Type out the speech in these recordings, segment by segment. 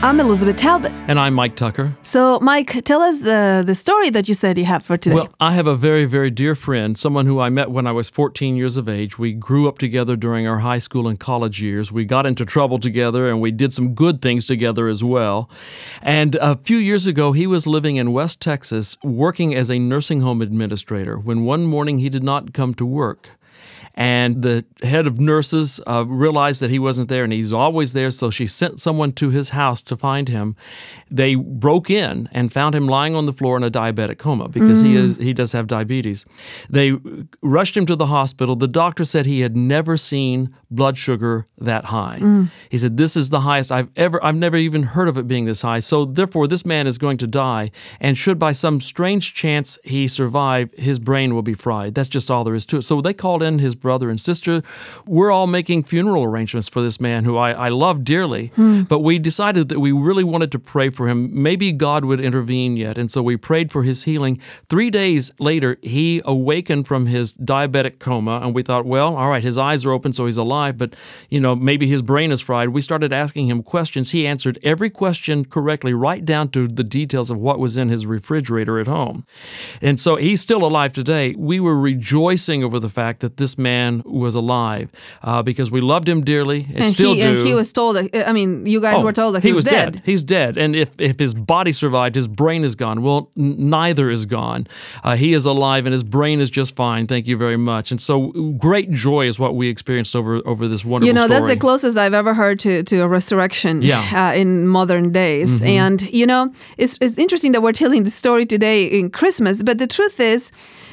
I'm Elizabeth Talbot. And I'm Mike Tucker. So, Mike, tell us the, the story that you said you have for today. Well, I have a very, very dear friend, someone who I met when I was 14 years of age. We grew up together during our high school and college years. We got into trouble together and we did some good things together as well. And a few years ago, he was living in West Texas working as a nursing home administrator when one morning he did not come to work and the head of nurses uh, realized that he wasn't there and he's always there. So she sent someone to his house to find him. They broke in and found him lying on the floor in a diabetic coma because mm. he is he does have diabetes. They rushed him to the hospital. The doctor said he had never seen blood sugar that high. Mm. he said this is the highest i've ever i've never even heard of it being this high. So therefore this man is going to die. And should by some strange chance he survive his brain will be fried. That's just all there is to it. So they called in his brother and sister. We're all making funeral arrangements for this man who I, I love dearly, hmm. but we decided that we really wanted to pray for him. Maybe God would intervene yet. And so we prayed for his healing. Three days later, he awakened from his diabetic coma, and we thought, well, all right, his eyes are open, so he's alive, but, you know, maybe his brain is fried. We started asking him questions. He answered every question correctly, right down to the details of what was in his refrigerator at home. And so he's still alive today. We were rejoicing over the fact that this man man was alive uh, because we loved him dearly and, and still he, do. And he was told, I mean, you guys oh, were told that he, he was, was dead. dead. He's dead. And if, if his body survived, his brain is gone. Well, n- neither is gone. Uh, he is alive and his brain is just fine. Thank you very much. And so great joy is what we experienced over, over this wonderful You know, story. that's the closest I've ever heard to, to a resurrection yeah. uh, in modern days. Mm-hmm. And, you know, it's, it's interesting that we're telling the story today in Christmas, but the truth is,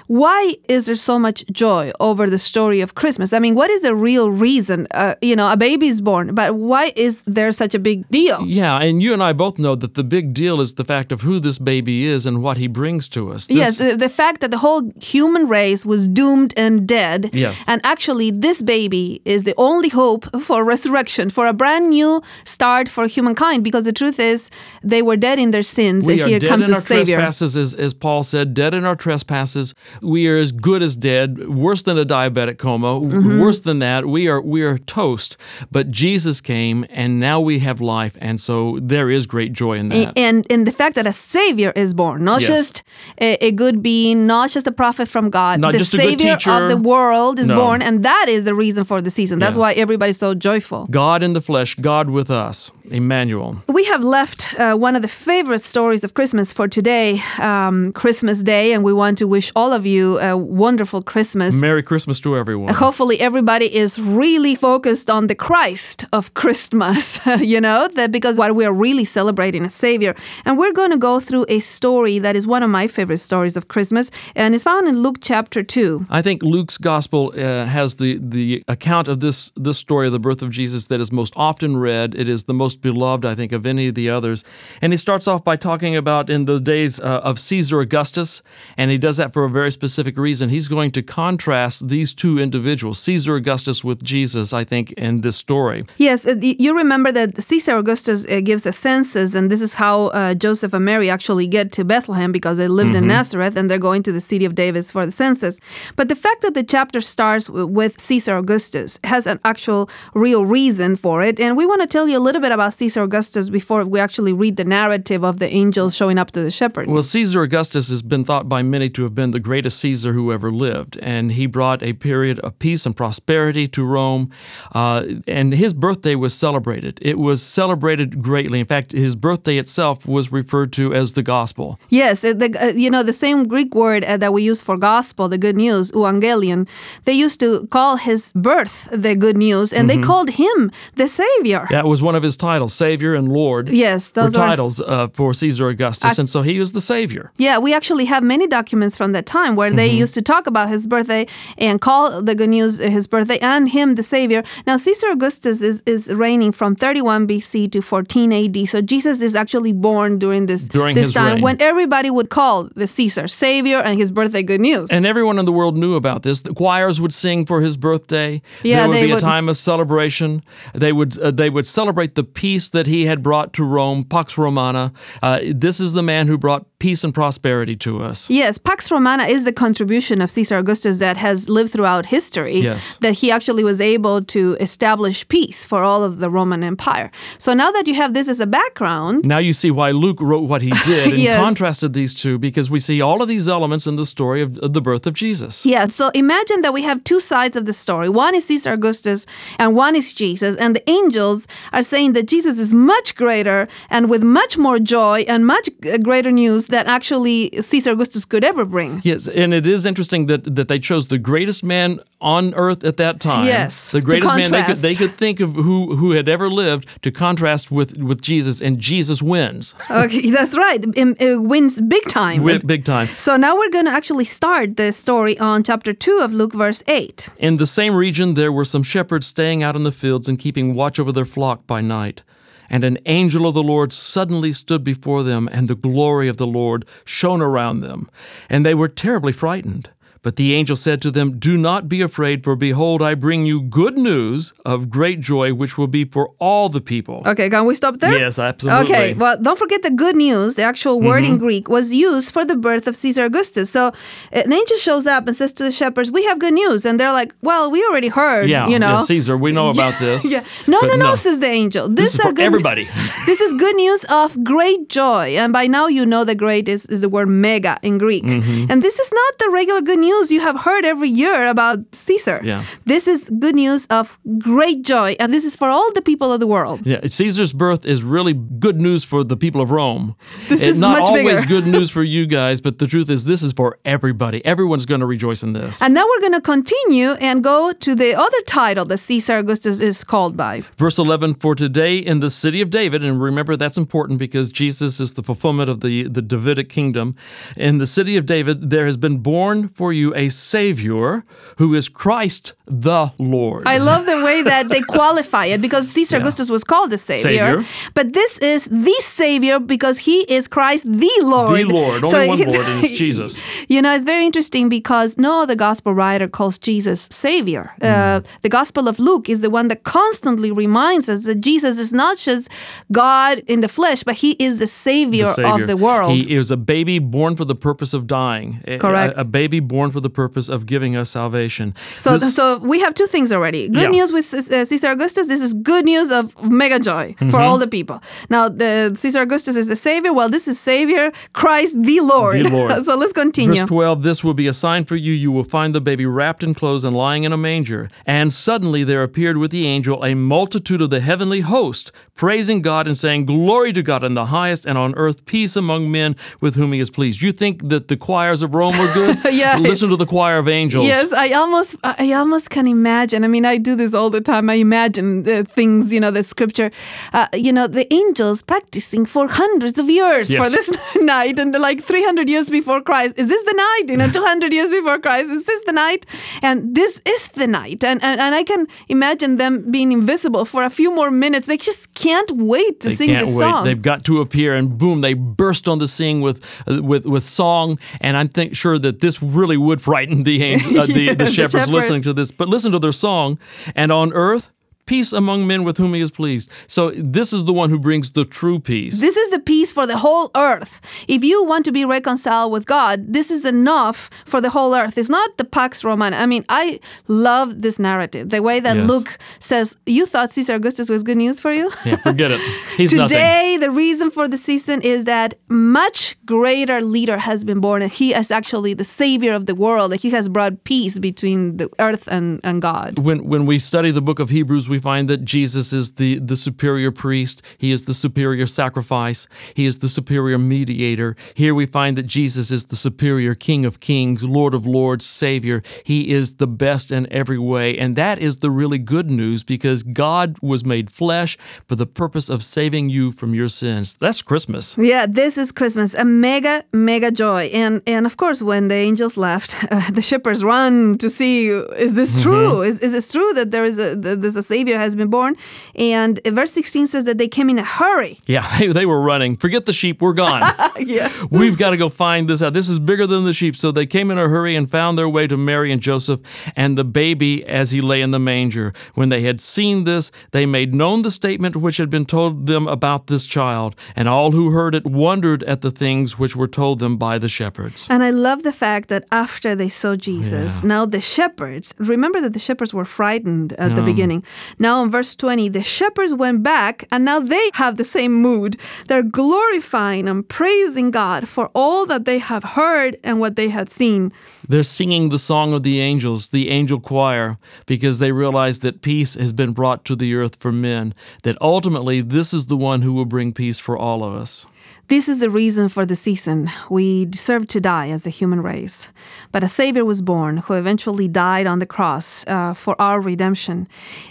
why is there so much joy over the story of Christmas? I mean, what is the real reason? Uh, you know, a baby is born, but why is there such a big deal? Yeah, and you and I both know that the big deal is the fact of who this baby is and what he brings to us. This... Yes, the, the, fact that the whole human race was doomed and dead. Yes. And actually, this baby is the only hope for resurrection, for a brand new start for humankind, because the truth is they were dead in their sins, we and here comes the Savior. trespasses, as, as Paul said, dead in our trespasses we are as good as dead, worse than a diabetic coma, mm-hmm. worse than that. We are we are toast. But Jesus came, and now we have life, and so there is great joy in that. And and the fact that a Savior is born, not yes. just a, a, good being, not just a prophet from God, not the Savior of the world is no. born, and that is the reason for the season. That's yes. why everybody's so joyful. God in the flesh, God with us, Emmanuel. We have left uh, one of the favorite stories of Christmas for today, um, Christmas Day, and we want to wish all of you a wonderful Christmas. Merry Christmas to everyone. Hopefully, everybody is really focused on the Christ of Christmas, you know, that because what we are really celebrating a Savior. And we're going to go through a story that is one of my favorite stories of Christmas, and it's found in Luke chapter 2. I think Luke's gospel uh, has the, the account of this, this story of the birth of Jesus that is most often read. It is the most beloved, I think, of any of the others. And he starts off by talking about in the days uh, of Caesar Augustus, and he does that for a very specific reason. He's going to contrast these two individuals, Caesar Augustus with Jesus, I think, in this story. Yes, uh, you remember that Caesar Augustus uh, gives a census, and this is how uh, Joseph and Mary actually get to Bethlehem because they lived mm-hmm. in Nazareth and they're going to the city of David for the census. But the fact that the chapter starts with Caesar Augustus has an actual real reason for it. And we want to tell you a little bit about Caesar Augustus before we actually read the narrative of the angels showing up to the shepherds. Well, Caesar Augustus has been thought by many to have been the greatest Caesar who ever lived, and he brought a period of peace and prosperity to Rome. Uh, and his birthday was celebrated. It was celebrated greatly. In fact, his birthday itself was referred to as the gospel. Yes, the, uh, you know the same Greek word uh, that we use for gospel, the good news, euangelion. They used to call his birth the good news, and mm-hmm. they called him the Savior. That was one of his titles, Savior and Lord. Yes, those were titles uh, for Caesar Augustus, and so he was the Savior. Yeah, we actually have many documents from that time where they used to talk about his birthday and call the good news his birthday and him the Savior. Now, Caesar Augustus is, is reigning from 31 BC to 14 AD. So Jesus is actually born during this, During this his time reign. when everybody would call the Caesar Savior and his birthday good news. And everyone in the world knew about this. The choirs would sing for his birthday. Yeah, there would be a would. time of celebration. They would uh, they would celebrate the peace that he had brought to Rome, Pax Romana. Uh, this is the man who brought peace and prosperity to us. Yes, Pax Romana is the contribution of Caesar Augustus that has lived throughout history. Yes. That he actually was able to establish peace for all of the Roman Empire. So now that you have this as a background, Now you see why Luke wrote what he did and Yes. contrasted these two because we see all of these elements in the story of, of the birth of Jesus. yeah, so imagine that we have two sides of the story. One is Caesar Augustus and one is Jesus. And the angels are saying that Jesus is much greater and with much more joy and much uh, greater news that actually Caesar Augustus could ever bring. Yes, and it is interesting that, that they chose the greatest man on earth at that time. Yes, the greatest man they could they could think of who who had ever lived to contrast with with Jesus, and Jesus wins, Okay, that's right. It, it uh, wins big time. Wi- big time. So now we're going to actually start the story on chapter 2 of Luke, verse 8. In the same region, there were some shepherds staying out in the fields and keeping watch over their flock by night. And an angel of the Lord suddenly stood before them, and the glory of the Lord shone around them. And they were terribly frightened. But the angel said to them, Do not be afraid, for behold, I bring you good news of great joy, which will be for all the people. Okay, can we stop there? Yes, absolutely. Okay, well, don't forget the good news, the actual word Mm-hmm. in Greek, was used for the birth of Caesar Augustus. So an angel shows up and says to the shepherds, We have good news. And they're like, Well, we already heard, Yeah, you know. yeah, Caesar, we know about this. Yeah. No, But no, no, says the angel. This, This is for good, everybody. This is good news of great joy. And by now you know the great is, is the word mega in Greek. Mm-hmm. And this is not the regular good news you have heard every year about Caesar. Yeah. This is good news of great joy. And this is for all the people of the world. Yeah, Caesar's birth is really good news for the people of Rome. This it's is not much always bigger. good news for you guys, but the truth is this is for everybody. Everyone's going to rejoice in this. And now we're going to continue and go to the other title that Caesar Augustus is called by. Verse 11 For today in the city of David, and remember that's important because Jesus is the fulfillment of the, the Davidic kingdom. In the city of David, there has been born for you a Savior who is Christ the Lord. I love the way that they qualify it because Caesar Yeah. Augustus was called the Savior. Savior. But this is the Savior because he is Christ the Lord. the Lord, So only one Lord, and it's Jesus. You know, it's very interesting because no other gospel writer calls Jesus Savior. Mm. Uh, the Gospel of Luke is the one that constantly reminds us that Jesus is not just God in the flesh, but he is the Savior, the Savior. of the world. He is a baby born for the purpose of dying. Correct. A, a baby born for the purpose of giving us salvation. So, This- so we have two things already. Good Yeah. news with uh, Caesar Augustus. This is good news of mega joy Mm-hmm. for all the people. Now, the Caesar Augustus is the Savior. Well, this is Savior Christ the Lord. The Lord. so let's continue. Verse 12 This will be a sign for you. You will find the baby wrapped in clothes and lying in a manger. And suddenly there appeared with the angel a multitude of the heavenly host, praising God and saying, Glory to God in the highest, and on earth peace among men with whom he is pleased. You think that the choirs of Rome were good? Yeah. Listen to the choir of angels. Yes, I almost, I almost can imagine. I mean, I do this all the time. I imagine the things, you know, the scripture, uh, you know, the angels practicing for hundreds of years for this night, and like 300 years before Christ. Is this the night? You know, 200 years before Christ. Is this the night? And this is the night. And and, and I can imagine them being invisible for a few more minutes. They just can't wait to They sing can't the wait. song. They've got to appear, and boom, they burst on the scene with uh, with with song. And I'm think, sure that this really would frighten the angel, uh, the, Yeah, the the shepherds shepherds. listening to this. But listen to their song, and on earth. Peace among men with whom he is pleased. So, this is the one who brings the true peace. This is the peace for the whole earth. If you want to be reconciled with God, this is enough for the whole earth. It's not the Pax Romana. I mean, I love this narrative. The way that Yes. Luke says, You thought Caesar Augustus was good news for you? yeah, forget it. He's nothing. Today, the reason for the season is that much greater leader has been born, and he is actually the savior of the world. And he has brought peace between the earth and, and God. When, when we study the book of Hebrews, we we find that Jesus is the, the superior priest. He is the superior sacrifice. He is the superior mediator. Here we find that Jesus is the superior King of kings, Lord of lords, Savior. He is the best in every way. And that is the really good news because God was made flesh for the purpose of saving you from your sins. That's Christmas. Yeah, this is Christmas, a mega, mega joy. And and of course, when the angels left, uh, the shepherds run to see is this Mm-hmm. true? Is, is this true that there is a there's a savior has been born? And verse 16 says that they came in a hurry. Yeah, they were running. Forget the sheep, we're gone. yeah. We've got to go find this out. This is bigger than the sheep. So they came in a hurry and found their way to Mary and Joseph and the baby as he lay in the manger. When they had seen this, they made known the statement which had been told them about this child, and all who heard it wondered at the things which were told them by the shepherds. And I love the fact that after they saw Jesus, Yeah. now the shepherds, remember that the shepherds were frightened at the beginning. Now in verse 20, the shepherds went back and now they have the same mood. They're glorifying and praising God for all that they have heard and what they had seen. They're singing the song of the angels, the angel choir, because they realize that peace has been brought to the earth for men, that ultimately this is the one who will bring peace for all of us. This is the reason for the season. We deserve to die as a human race. But a Savior was born who eventually died on the cross uh, for our redemption.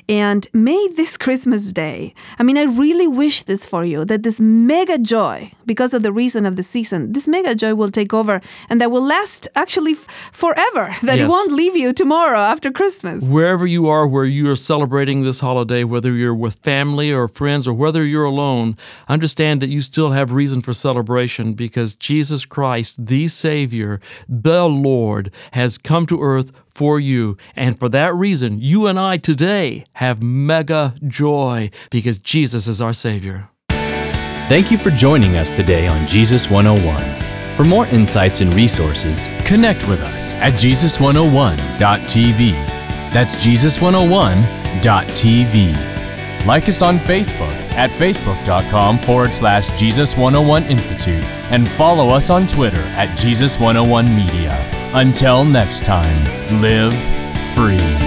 And may this Christmas day, I mean, I really wish this for you that this mega joy, because of the reason of the season, this mega joy will take over and that will last actually f- forever, that it won't leave you tomorrow after Christmas. Wherever you are, where you are celebrating this holiday, whether you're with family or friends or whether you're alone, understand that you still have reason for celebration because Jesus Christ, the Savior, the Lord, has come to earth for you. And for that reason, you and I today have mega joy because Jesus is our Savior. Thank you for joining us today on Jesus 101. For more insights and resources, connect with us at Jesus101.tv. That's Jesus101.tv. Like us on Facebook at facebook.com forward slash Jesus101 Institute and follow us on Twitter at Jesus101 Media. Until next time, live free.